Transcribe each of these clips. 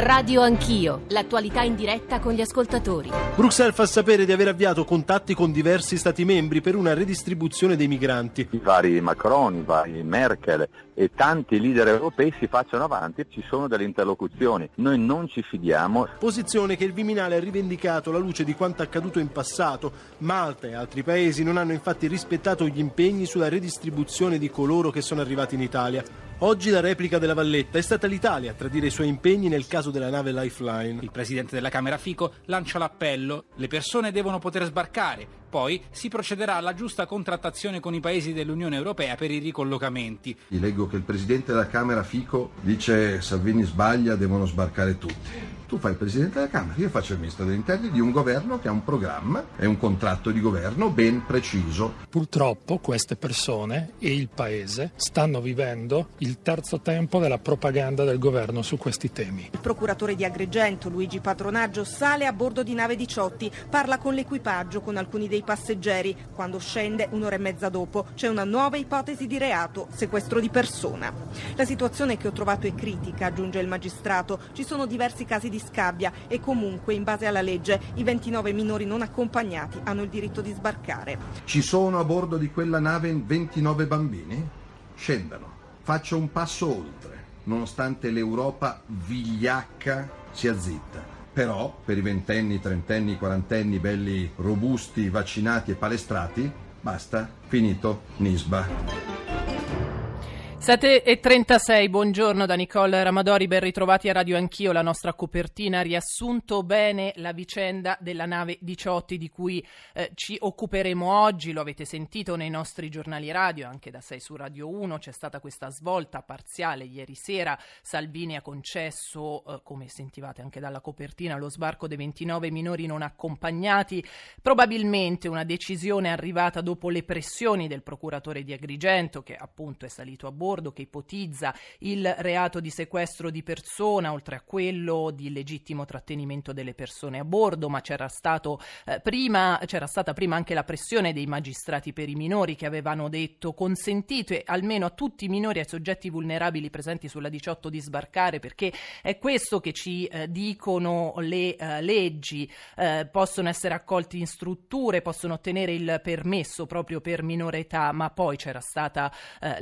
Radio Anch'io, l'attualità in diretta con gli ascoltatori. Bruxelles fa sapere di aver avviato contatti con diversi Stati membri per una redistribuzione dei migranti. I vari Macron, i vari Merkel e tanti leader europei si facciano avanti, ci sono delle interlocuzioni. Noi non ci fidiamo. Posizione che il Viminale ha rivendicato alla luce di quanto accaduto in passato. Malta e altri paesi non hanno infatti rispettato gli impegni sulla redistribuzione di coloro che sono arrivati in Italia. Oggi la replica della Valletta è stata l'Italia a tradire i suoi impegni nel caso della nave Lifeline. Il presidente della Camera Fico lancia l'appello: le persone devono poter sbarcare. Poi si procederà alla giusta contrattazione con i paesi dell'Unione Europea per i ricollocamenti. Io leggo che il presidente della Camera Fico dice Salvini sbaglia, devono sbarcare tutti. Tu fai il Presidente della Camera, io faccio il Ministro degli Interni di un governo che ha un programma e un contratto di governo ben preciso. Purtroppo queste persone e il Paese stanno vivendo il terzo tempo della propaganda del governo su questi temi. Il procuratore di Agrigento, Luigi Patronaggio, sale a bordo di nave 18, parla con l'equipaggio, con alcuni dei passeggeri. Quando scende, un'ora e mezza dopo, c'è una nuova ipotesi di reato, sequestro di persona. La situazione che ho trovato è critica, aggiunge il magistrato. Ci sono diversi casi di di scabbia e comunque in base alla legge i 29 minori non accompagnati hanno il diritto di sbarcare. Ci sono a bordo di quella nave 29 bambini? Scendano, faccio un passo oltre, nonostante l'Europa vigliacca sia zitta. Però per i ventenni, trentenni, quarantenni belli robusti, vaccinati e palestrati, basta, finito, Nisba. 7.36, buongiorno da Nicole Ramadori, ben ritrovati a Radio Anch'io, la nostra copertina ha riassunto bene la vicenda della nave 18 di cui eh, ci occuperemo oggi, lo avete sentito nei nostri giornali radio, anche da 6 su Radio 1, c'è stata questa svolta parziale ieri sera, Salvini ha concesso, eh, come sentivate anche dalla copertina, lo sbarco dei 29 minori non accompagnati, probabilmente una decisione arrivata dopo le pressioni del procuratore di Agrigento che appunto è salito a bordo bordo che ipotizza il reato di sequestro di persona, oltre a quello di legittimo trattenimento delle persone a bordo, ma c'era, stato, eh, prima, c'era stata prima anche la pressione dei magistrati per i minori che avevano detto consentite almeno a tutti i minori e ai soggetti vulnerabili presenti sulla 18 di sbarcare, perché è questo che ci eh, dicono le eh, leggi, eh, possono essere accolti in strutture, possono ottenere il permesso proprio per minore età, ma poi c'era stata eh,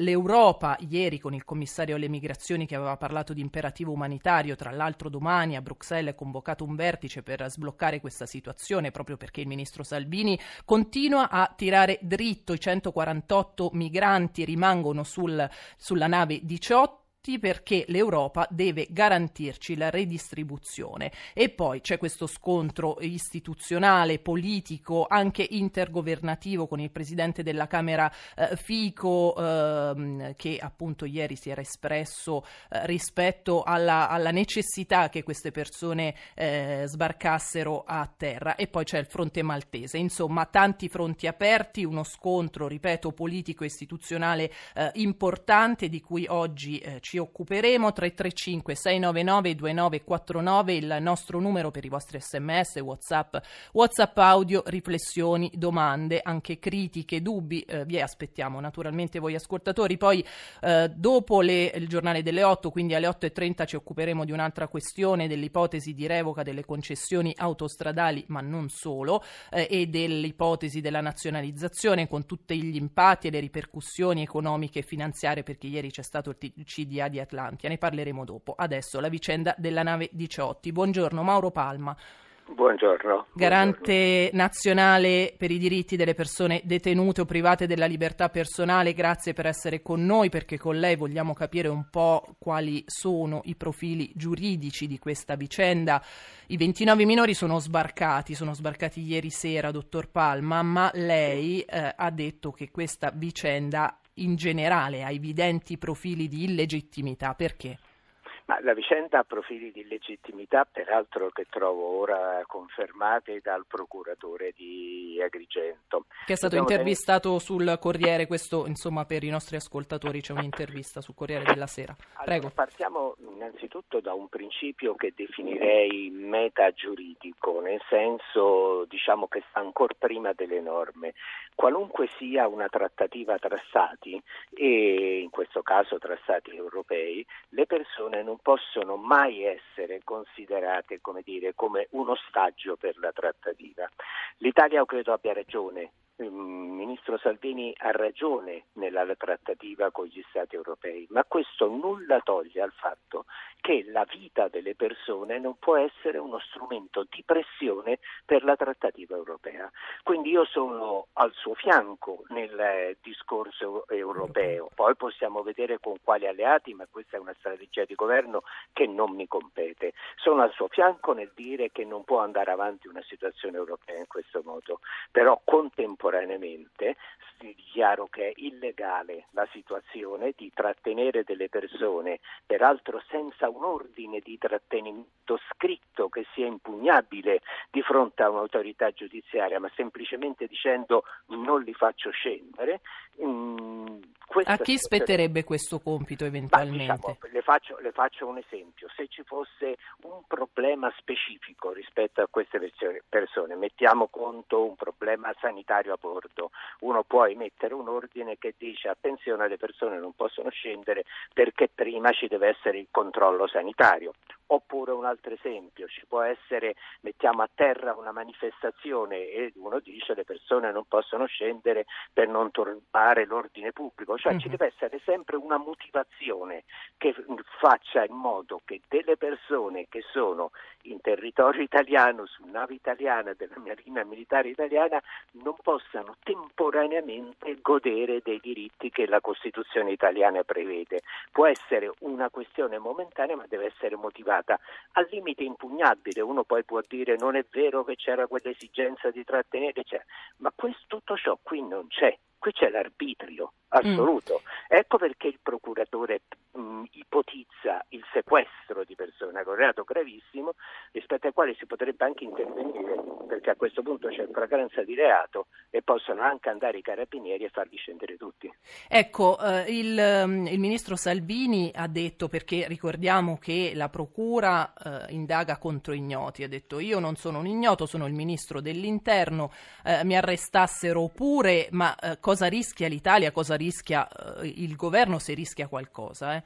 ieri con il commissario alle migrazioni che aveva parlato di imperativo umanitario. Tra l'altro domani a Bruxelles è convocato un vertice per sbloccare questa situazione proprio perché il ministro Salvini continua a tirare dritto. I 148 migranti rimangono sul, sulla nave 18 perché l'Europa deve garantirci la redistribuzione. E poi c'è questo scontro istituzionale, politico, anche intergovernativo con il presidente della Camera eh, Fico ehm, che appunto ieri si era espresso eh, rispetto alla, alla, necessità che queste persone eh, sbarcassero a terra. E poi c'è il fronte maltese. Insomma, tanti fronti aperti, uno scontro, ripeto, politico e istituzionale eh, importante di cui oggi eh, ci ci occuperemo. 335 699 2949 il nostro numero per i vostri sms whatsapp whatsapp audio riflessioni domande anche critiche dubbi eh, vi aspettiamo naturalmente voi ascoltatori. Poi eh, dopo le, il giornale delle 8 quindi alle 8.30 ci occuperemo di un'altra questione dell'ipotesi di revoca delle concessioni autostradali ma non solo eh, e dell'ipotesi della nazionalizzazione con tutti gli impatti e le ripercussioni economiche e finanziarie perché ieri c'è stato il CDA di Atlantia. Ne parleremo dopo. Adesso la vicenda della nave 18. Buongiorno Mauro Palma. Buongiorno. Garante Buongiorno. nazionale per i diritti delle persone detenute o private della libertà personale, grazie per essere con noi perché con lei vogliamo capire un po' quali sono i profili giuridici di questa vicenda. I 29 minori sono sbarcati, sono sbarcati ieri sera, dottor Palma, ma lei eh, ha detto che questa vicenda in generale ha evidenti profili di illegittimità. Perché? Ma la vicenda ha profili di legittimità, peraltro che trovo ora confermati dal procuratore di Agrigento. Che è stato Dobbiamo intervistato tenere... sul Corriere, questo insomma per i nostri ascoltatori c'è un'intervista sul Corriere della Sera. Prego. Allora, partiamo innanzitutto da un principio che definirei metagiuridico, nel senso diciamo che sta ancora prima delle norme. Qualunque sia una trattativa tra Stati, e in questo caso tra Stati europei, le persone non possono mai essere considerate come, dire, come un ostaggio per la trattativa. L'Italia credo abbia ragione il ministro Salvini ha ragione nella trattativa con gli Stati europei, ma questo nulla toglie al fatto che la vita delle persone non può essere uno strumento di pressione per la trattativa europea. Quindi io sono al suo fianco nel discorso europeo, poi possiamo vedere con quali alleati, ma questa è una strategia di governo che non mi compete. Sono al suo fianco nel dire che non può andare avanti una situazione europea in questo modo, però contemporaneamente contemporaneamente chiaro che è illegale la situazione di trattenere delle persone, peraltro senza un ordine di trattenimento scritto che sia impugnabile di fronte a un'autorità giudiziaria, ma semplicemente dicendo non li faccio scendere. Mm, a chi spetterebbe questo compito eventualmente? Diciamo, le, faccio, le, faccio, un esempio, se ci fosse un problema specifico rispetto a queste persone, mettiamo conto un problema sanitario a bordo, uno può emettere un ordine che dice attenzione le persone non possono scendere perché prima ci deve essere il controllo sanitario. Oppure un altro esempio, ci può essere, mettiamo a terra una manifestazione e uno dice le persone non possono scendere per non turbare l'ordine pubblico, cioè mm-hmm. ci mhm. deve essere sempre una motivazione che faccia in modo che delle persone che sono in territorio italiano, su nave italiana della Marina Militare Italiana, non possano temporaneamente godere dei diritti che la Costituzione italiana prevede. Può essere una questione momentanea, ma deve essere motivata al limite impugnabile. Uno poi può dire non è vero che c'era quell'esigenza di trattenere, cioè, ma questo, tutto ciò qui non c'è. Qui c'è l'arbitrio assoluto. Mm. Ecco perché il procuratore mh, mm, ipotizza il sequestro di persone con reato gravissimo rispetto al quale si potrebbe anche intervenire perché a questo punto c'è fragranza di reato e possono anche andare i carabinieri e farli scendere tutti. Ecco, eh, il, ehm, il, ministro Salvini ha detto, perché ricordiamo che la procura eh, indaga contro ignoti, ha detto io non sono un ignoto, sono il ministro dell'interno, eh, mi arrestassero pure, ma eh, cosa rischia l'Italia, cosa rischia eh, il governo se rischia qualcosa? Eh?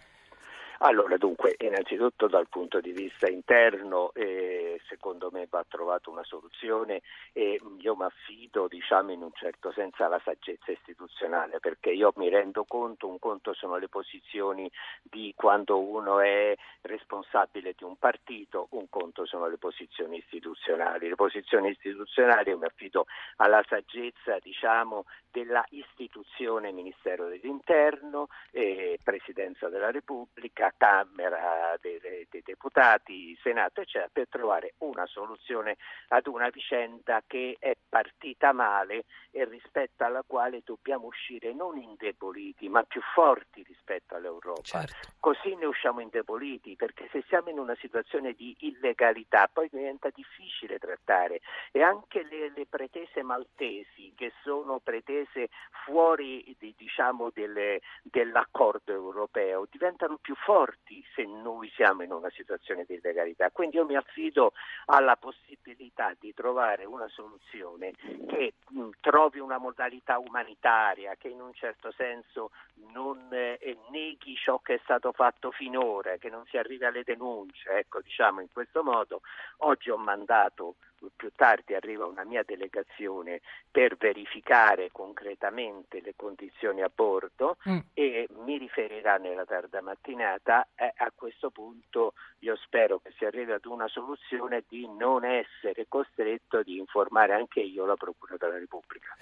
Allora, dunque, innanzitutto dal punto di vista interno, eh, secondo me va trovata una soluzione e io mi affido, diciamo, in un certo senso alla saggezza istituzionale, perché io mi rendo conto, un conto sono le posizioni di quando uno è responsabile di un partito, un conto sono le posizioni istituzionali. Le posizioni istituzionali io mi affido alla saggezza, diciamo, della istituzione Ministero dell'Interno, eh, Presidenza della Repubblica, Camera dei, dei, Deputati, Senato, eccetera, per trovare una soluzione ad una vicenda che è partita male e rispetto alla quale dobbiamo uscire non indeboliti, ma più forti rispetto all'Europa. Certo. Così ne usciamo indeboliti, perché se siamo in una situazione di illegalità poi diventa difficile trattare e anche le, le pretese maltesi, che sono pretese fuori di, diciamo, delle, dell'accordo europeo, diventano più forti forti se noi siamo in una situazione di illegalità. Quindi io mi affido alla possibilità di trovare una soluzione che mh, trovi una modalità umanitaria, che in un certo senso non eh, neghi ciò che è stato fatto finora, che non si arrivi alle denunce. Ecco, diciamo in questo modo. Oggi ho mandato più tardi arriva una mia delegazione per verificare concretamente le condizioni a bordo mm. e mi riferirà nella tarda mattinata e a questo punto io spero che si arrivi ad una soluzione di non essere costretto ad informare anche io la Procura della Repubblica.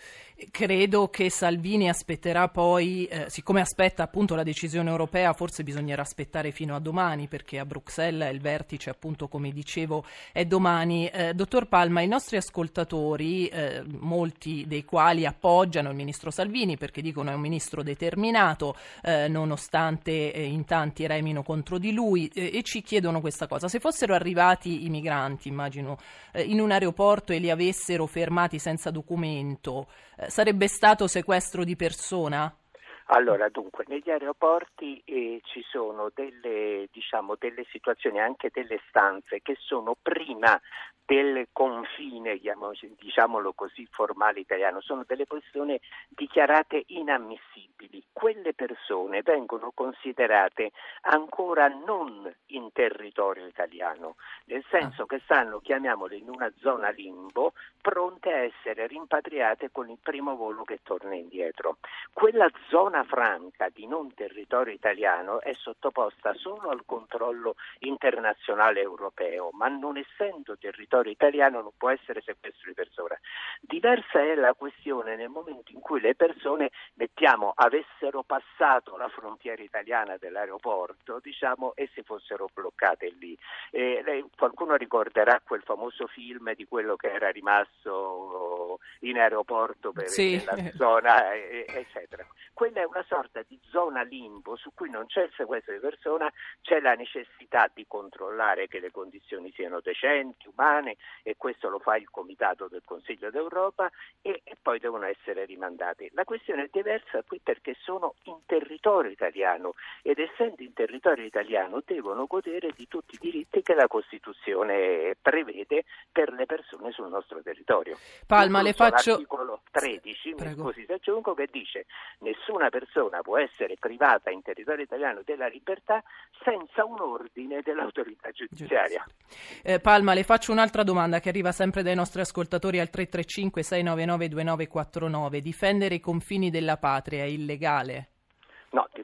Credo che Salvini aspetterà poi, eh, siccome aspetta appunto la decisione europea, forse bisognerà aspettare fino a domani perché a Bruxelles il vertice appunto come dicevo è domani. Eh, dottor Palma, i nostri ascoltatori, eh, molti dei quali appoggiano il ministro Salvini perché dicono è un ministro determinato, eh, nonostante eh, in tanti remino contro di lui, eh, e ci chiedono questa cosa. Se fossero arrivati i migranti, immagino, eh, in un aeroporto e li avessero fermati senza documento, eh, sarebbe stato sequestro di persona? Allora, dunque, negli aeroporti eh, ci sono delle, diciamo, delle situazioni, anche delle stanze che sono prima del confine, diciamolo così, formale italiano, sono delle persone dichiarate inammissibili. Quelle persone vengono considerate ancora non in territorio italiano, nel senso che stanno, chiamiamole, in una zona limbo, pronte a essere rimpatriate con il primo volo che torna indietro. Quella zona franca di non territorio italiano è sottoposta solo al controllo internazionale europeo, ma non essendo territorio italiano non può essere sequestro di persona. Diversa è la questione nel momento in cui le persone, mettiamo, avessero passato la frontiera italiana dell'aeroporto diciamo, e si fossero bloccate lì. Eh, lei, qualcuno ricorderà quel famoso film di quello che era rimasto in aeroporto per sì. la zona, eccetera. Quella è una sorta di zona limbo su cui non c'è il sequestro di persona, c'è la necessità di controllare che le condizioni siano decenti, umane, e questo lo fa il Comitato del Consiglio d'Europa e, e poi devono essere rimandati. La questione è diversa qui perché sono in territorio italiano ed essendo in territorio italiano devono godere di tutti i diritti che la Costituzione prevede per le persone sul nostro territorio. Palma, le faccio... L'articolo 13, così se aggiungo, che dice nessuna persona può essere privata in territorio italiano della libertà senza un ordine dell'autorità giudiziaria. Eh, Palma, le faccio Un'altra domanda che arriva sempre dai nostri ascoltatori al 335 699 2949. Difendere i confini della patria è illegale?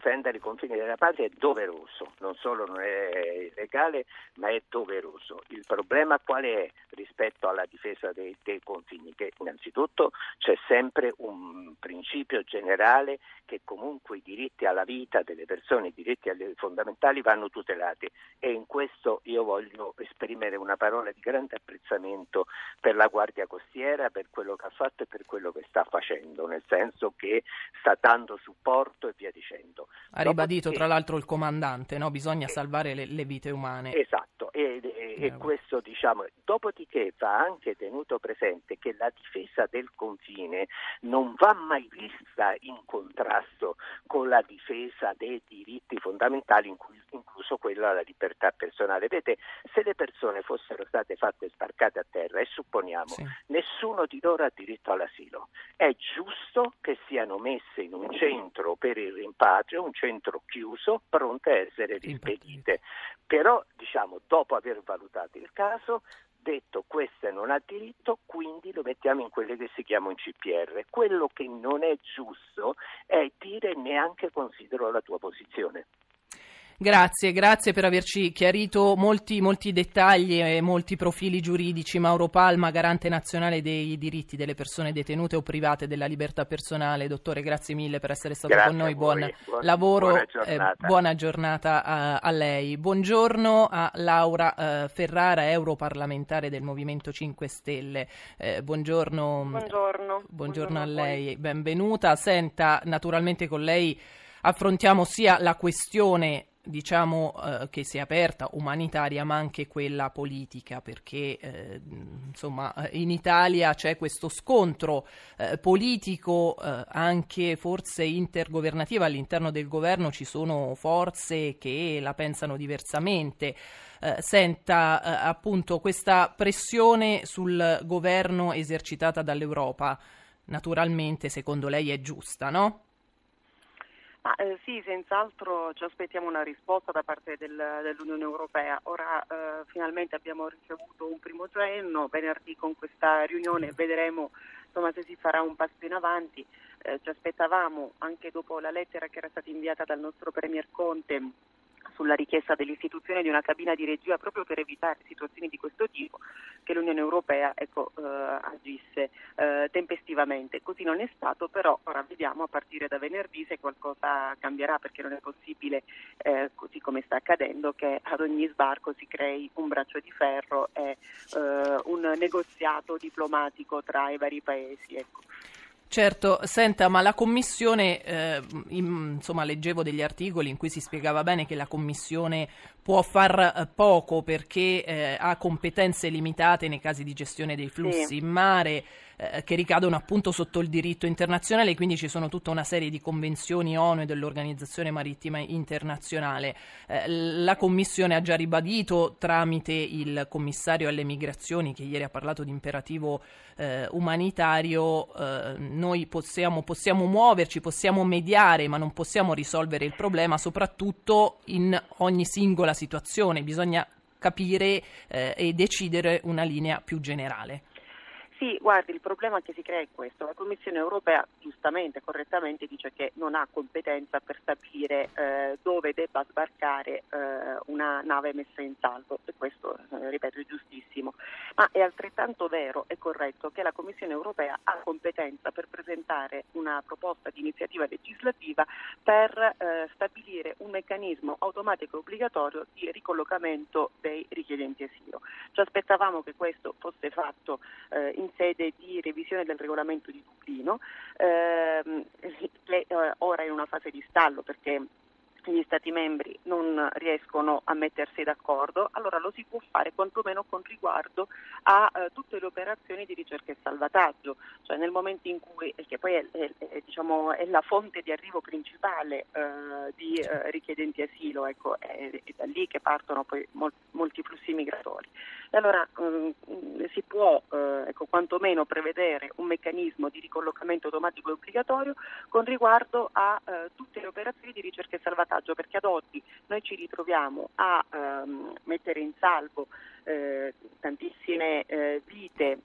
Difendere i confini della patria è doveroso, non solo non è legale, ma è doveroso. Il problema qual è rispetto alla difesa dei, dei confini? Che innanzitutto c'è sempre un principio generale che comunque i diritti alla vita delle persone, i diritti fondamentali vanno tutelati e in questo io voglio esprimere una parola di grande apprezzamento per la Guardia Costiera, per quello che ha fatto e per quello che sta facendo, nel senso che sta dando supporto e via dicendo. Ha ribadito tra l'altro il comandante, no? bisogna salvare le, le, vite umane. Esatto, e, e, e questo diciamo, dopodiché va anche tenuto presente che la difesa del confine non va mai vista in contrasto con la difesa dei diritti fondamentali, incluso quello alla libertà personale. Vedete, se le persone fossero state fatte sbarcate a terra e supponiamo sì. nessuno di loro ha diritto all'asilo, è giusto che siano messe in un centro per il rimpatrio, un centro chiuso, pronte a essere rispedite. Però, diciamo, dopo aver valutato il caso, detto questo non ha diritto, quindi lo mettiamo in quelle che si chiamano CPR. Quello che non è giusto è dire neanche considero la tua posizione. Grazie, grazie per averci chiarito molti, molti dettagli e molti profili giuridici. Mauro Palma, garante nazionale dei diritti delle persone detenute o private della libertà personale. Dottore, grazie mille per essere stato grazie con noi. Buon, buon lavoro, buona giornata, eh, buona giornata a, a, lei. Buongiorno a Laura eh, Ferrara, europarlamentare del Movimento 5 Stelle. Eh, buongiorno, buongiorno. buongiorno a lei, benvenuta. Senta, naturalmente con lei affrontiamo sia la questione diciamo eh, che si è aperta umanitaria ma anche quella politica perché eh, insomma in Italia c'è questo scontro eh, politico eh, anche forse intergovernativo all'interno del governo ci sono forze che la pensano diversamente eh, senta eh, appunto questa pressione sul governo esercitata dall'Europa naturalmente secondo lei è giusta no? Ma, eh, sì, senz'altro ci aspettiamo una risposta da parte del, dell'Unione Europea. Ora eh, finalmente abbiamo ricevuto un primo cenno, venerdì con questa riunione vedremo insomma, se si farà un passo in avanti. Eh, ci aspettavamo anche dopo la lettera che era stata inviata dal nostro Premier Conte sulla richiesta dell'istituzione di una cabina di regia proprio per evitare situazioni di questo tipo che l'Unione Europea ecco, eh, agisse eh, tempestivamente. Così non è stato, però ora vediamo a partire da venerdì se qualcosa cambierà perché non è possibile, eh, così come sta accadendo, che ad ogni sbarco si crei un braccio di ferro e eh, un negoziato diplomatico tra i vari paesi. Ecco. Certo, senta, ma la Commissione, eh, in, insomma, leggevo degli articoli in cui si spiegava bene che la Commissione può far eh, poco perché eh, ha competenze limitate nei casi di gestione dei flussi sì. in mare. Eh, che ricadono appunto sotto il diritto internazionale, quindi ci sono tutta una serie di convenzioni ONU e dell'Organizzazione Marittima Internazionale. Eh, la Commissione ha già ribadito tramite il commissario alle migrazioni che ieri ha parlato di imperativo eh, umanitario, eh, noi possiamo, possiamo muoverci, possiamo mediare, ma non possiamo risolvere il problema, soprattutto in ogni singola situazione. Bisogna capire eh, e decidere una linea più generale. Sì, guardi, il problema che si crea è questo. La Commissione europea giustamente, correttamente dice che non ha competenza per stabilire eh, dove debba sbarcare eh, una nave messa in salvo e questo, eh, ripeto, è giustissimo. Ma è altrettanto vero e corretto che la Commissione europea ha competenza per presentare una proposta di iniziativa legislativa per eh, stabilire un meccanismo automatico e obbligatorio di ricollocamento dei richiedenti asilo. Ci aspettavamo che questo fosse fatto eh, in sede di revisione del regolamento di Dublino, ehm, che eh, ora è in una fase di stallo perché gli Stati membri non riescono a mettersi d'accordo, allora lo si può fare quantomeno con riguardo a eh, tutte le operazioni di ricerca e salvataggio, cioè nel momento in cui, che poi è, è, è, diciamo, è la fonte di arrivo principale eh, di eh, richiedenti asilo, ecco, è, da lì che partono poi mol, molti flussi migratori. E allora mh, mm, si può eh, ecco, quantomeno prevedere un meccanismo di ricollocamento automatico e obbligatorio con riguardo a eh, tutte le operazioni di ricerca e salvataggio vantaggio perché ad oggi noi ci ritroviamo a ehm, mettere in salvo eh, tantissime eh, vite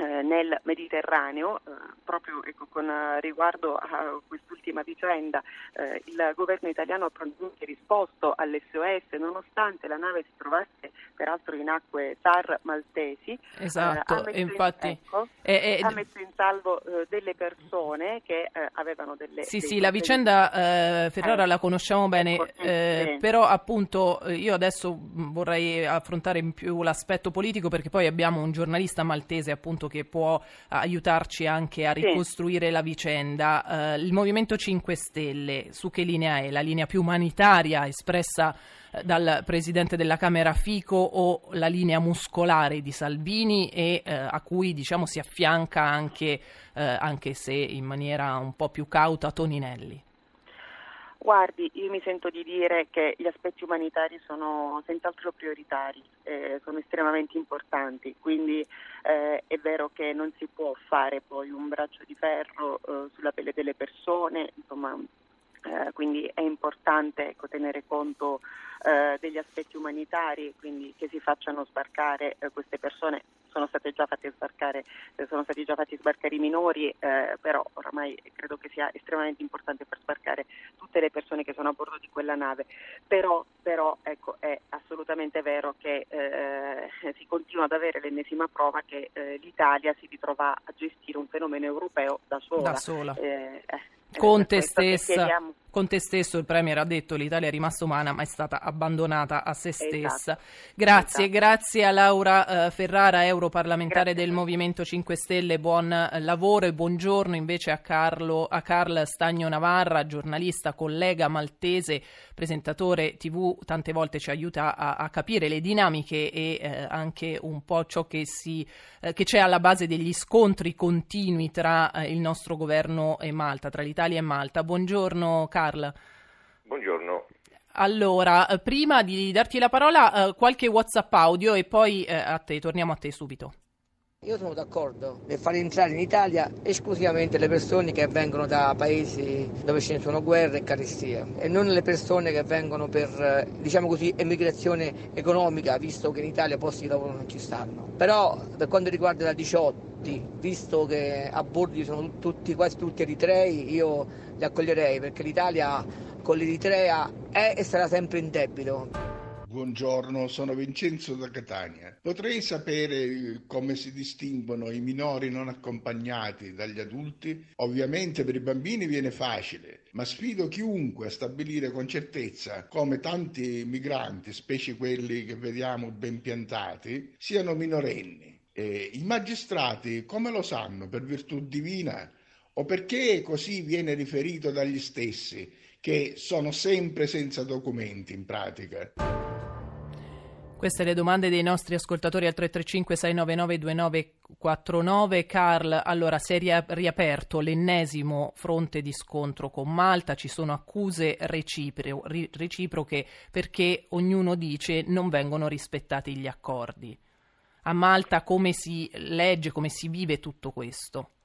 eh, nel Mediterraneo, eh, proprio ecco, con riguardo a quest'ultima vicenda eh, il governo italiano ha prontamente risposto all'SOS nonostante la nave si trovasse peraltro in acque SAR maltesi. Esatto, ha infatti in, ecco, ha messo in salvo delle persone che avevano delle... Sì, sì, la vicenda Ferrara la conosciamo bene, ecco, però appunto io adesso vorrei affrontare in più l'aspetto politico perché poi abbiamo un giornalista maltese appunto che può aiutarci anche a ricostruire sì. la vicenda. Uh, il Movimento 5 Stelle su che linea è? La linea più umanitaria espressa eh, dal Presidente della Camera Fico o la linea muscolare di Salvini e eh, a cui diciamo, si affianca anche, eh, anche se in maniera un po' più cauta, Toninelli? Guardi, io mi sento di dire che gli aspetti umanitari sono senz'altro prioritari, eh, sono estremamente importanti, quindi eh, è vero che non si può fare poi un braccio di ferro eh, sulla pelle delle persone, insomma, eh, quindi è importante ecco, tenere conto eh, degli aspetti umanitari, quindi che si facciano sbarcare eh, queste persone. Sono, state già fatte sbarcare, eh, sono stati già fatti sbarcare i minori, eh, però oramai credo che sia estremamente importante far sbarcare tutte le persone che sono a bordo di quella nave. Però, però ecco, è assolutamente vero che eh, si continua ad avere l'ennesima prova che l'Italia si ritrova a gestire un fenomeno europeo da sola. Da sola. Conte stessa, Conte stesso, il Premier ha detto che l'Italia è rimasta umana ma è stata abbandonata a se esatto. stessa. Esatto. Grazie, esatto. grazie a Laura uh, Ferrara, europarlamentare grazie. del Movimento 5 Stelle, buon uh, lavoro e buongiorno invece a, Carlo, a Carl Stagno Navarra, giornalista, collega maltese, presentatore TV, tante volte ci aiuta a, a capire le dinamiche e uh, anche un po' ciò che, si, che, c'è alla base degli scontri continui tra il nostro governo e Malta, tra l'Italia e Malta. Buongiorno Carl. Carl. Buongiorno. Allora, eh, prima di darti la parola, eh, qualche WhatsApp audio e poi eh, a te, torniamo a te subito. Io sono d'accordo nel far entrare in Italia esclusivamente le persone che vengono da paesi dove ne sono guerre e carestie e non le persone che vengono per, diciamo così, emigrazione economica, visto che in Italia posti di lavoro non ci stanno. Però per quanto riguarda la 18, visto che a bordo sono tutti, quasi tutti eritrei, io li accoglierei perché l'Italia con l'Eritrea è e sarà sempre in debito. Buongiorno, sono Vincenzo da Catania. Potrei sapere come si distinguono i minori non accompagnati dagli adulti? Ovviamente per i bambini viene facile, ma sfido chiunque a stabilire con certezza come tanti migranti, specie quelli che vediamo ben piantati, siano minorenni. E I magistrati come lo sanno per virtù divina o perché così viene riferito dagli stessi che sono sempre senza documenti in pratica? Queste le domande dei nostri ascoltatori al 335-699-2949. Carl, allora si è riaperto l'ennesimo fronte di scontro con Malta, ci sono accuse recipro- reciproche perché ognuno dice non vengono rispettati gli accordi. A Malta come si legge, come si vive tutto questo?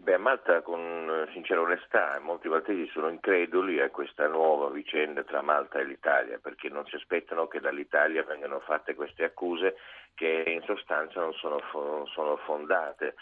Beh, a Malta con eh, sincera onestà molti maltesi sono increduli a questa nuova vicenda tra Malta e l'Italia perché non si aspettano che dall'Italia vengano fatte queste accuse che in sostanza non sono, non sono fondate.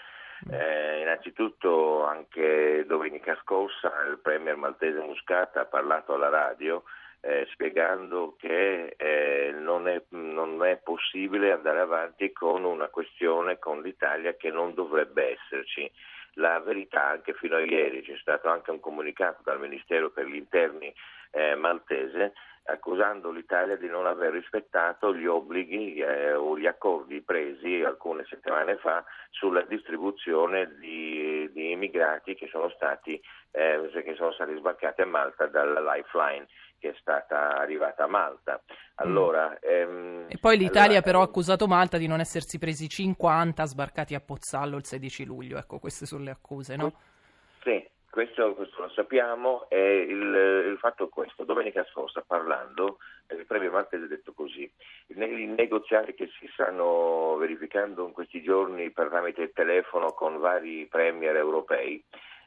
Eh, innanzitutto anche domenica scorsa il premier maltese Muscat ha parlato alla radio eh, spiegando che eh, non, è, non, è, possibile andare avanti con una questione con l'Italia che non dovrebbe esserci la verità anche fino a ieri. C'è stato anche un comunicato dal Ministero per gli interni eh, maltese accusando l'Italia di non aver rispettato gli obblighi eh, o gli accordi presi alcune settimane fa sulla distribuzione di, di immigrati che sono, stati, eh, che sono stati sbarcati a Malta dalla Lifeline che è stata arrivata a Malta. Allora, mm. ehm, e poi l'Italia allora, però ha accusato Malta di non essersi presi 50 sbarcati a Pozzallo il 16 luglio, ecco queste sono le accuse, no? Sì, questo, questo, lo sappiamo e il, il, fatto è questo. Domenica scorsa parlando, il Premier Maltese ha detto così, nei negoziati che si stanno verificando in questi giorni per tramite telefono con vari Premier europei,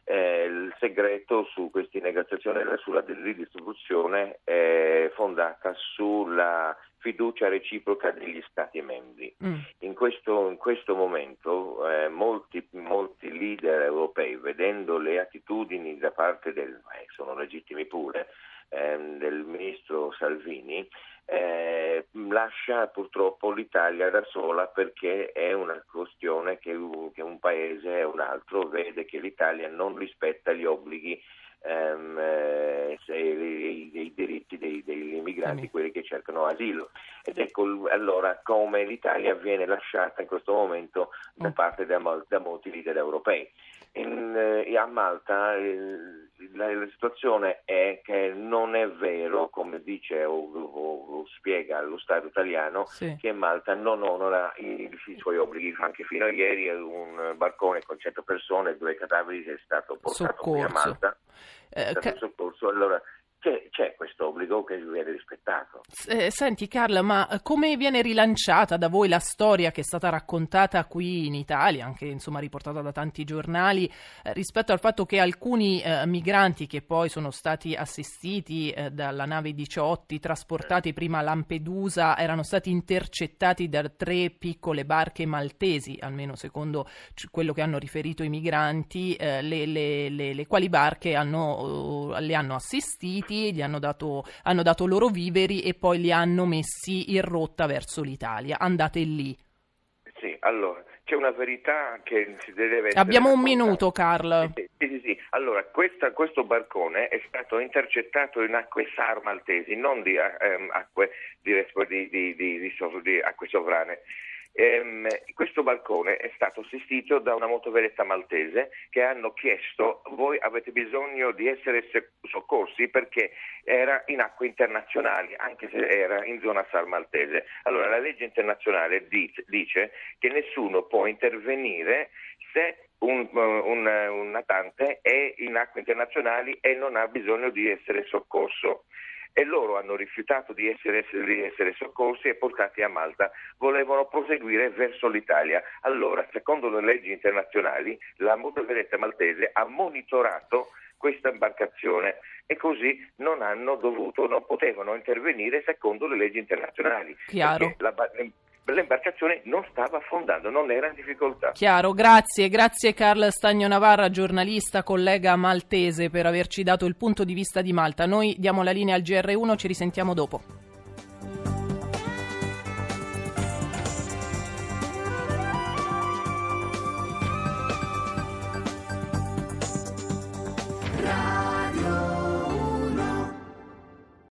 eh, il segreto su queste negoziazioni sulla ridistribuzione è fondata sulla fiducia reciproca degli Stati membri. Mm. In, questo, in, questo, momento eh, molti, molti, leader europei, vedendo le attitudini da parte del, eh, sono legittimi pure, ehm, del ministro Salvini, eh, lascia purtroppo l'Italia da sola perché è una questione che, che un paese e un altro vede che l'Italia non rispetta gli obblighi ehm, eh, dei, diritti dei, degli immigranti, mm. quelli che cercano asilo. Ed ecco allora come l'Italia viene lasciata in questo momento da mm. parte da, da molti leader europei. In, eh, a Malta eh, la, la, situazione è che è vero, come dice o, o, o spiega lo Stato italiano, sì. che Malta non onora i, i, suoi obblighi. Anche fino a ieri un barcone con 100 persone, due cadaveri è stato portato Soccorso. qui a Malta. Eh, ca- soccorso. Allora, c'è, c'è questo obbligo che viene rispettato. Eh, senti Carla, ma come viene rilanciata da voi la storia che è stata raccontata qui in Italia, anche insomma riportata da tanti giornali, eh, rispetto al fatto che alcuni eh, migranti che poi sono stati assistiti eh, dalla nave 18, trasportati prima a Lampedusa, erano stati intercettati da tre piccole barche maltesi, almeno secondo quello che hanno riferito i migranti, eh, le, le, le, le, quali barche hanno, le hanno assistiti partiti, gli hanno dato, hanno dato loro viveri e poi li hanno messi in rotta verso l'Italia. Andate lì. Sì, allora c'è una verità che si deve essere. Abbiamo un minuto, Carl. Sì, sì, sì. Allora, questa, questo barcone è stato intercettato in acque SAR maltesi, non di um, acque, di, di, di, di acque sovrane. Ehm, questo balcone è stato assistito da una motovedetta maltese che hanno chiesto voi avete bisogno di essere soccorsi perché era in acque internazionali, anche se era in zona SAR maltese. Allora la legge internazionale dice che nessuno può intervenire se un, un, un natante è in acque internazionali e non ha bisogno di essere soccorso loro hanno rifiutato di essere, di essere, soccorsi e portati a Malta. Volevano proseguire verso l'Italia. Allora, secondo le leggi internazionali, la motovedetta maltese ha monitorato questa imbarcazione e così non hanno dovuto, non potevano intervenire secondo le leggi internazionali. Chiaro. La, l'imbarcazione non stava affondando, non era in difficoltà. Chiaro, grazie, grazie Carl Stagno Navarra, giornalista, collega maltese, per averci dato il punto di vista di Malta. Noi diamo la linea al GR1, ci risentiamo dopo.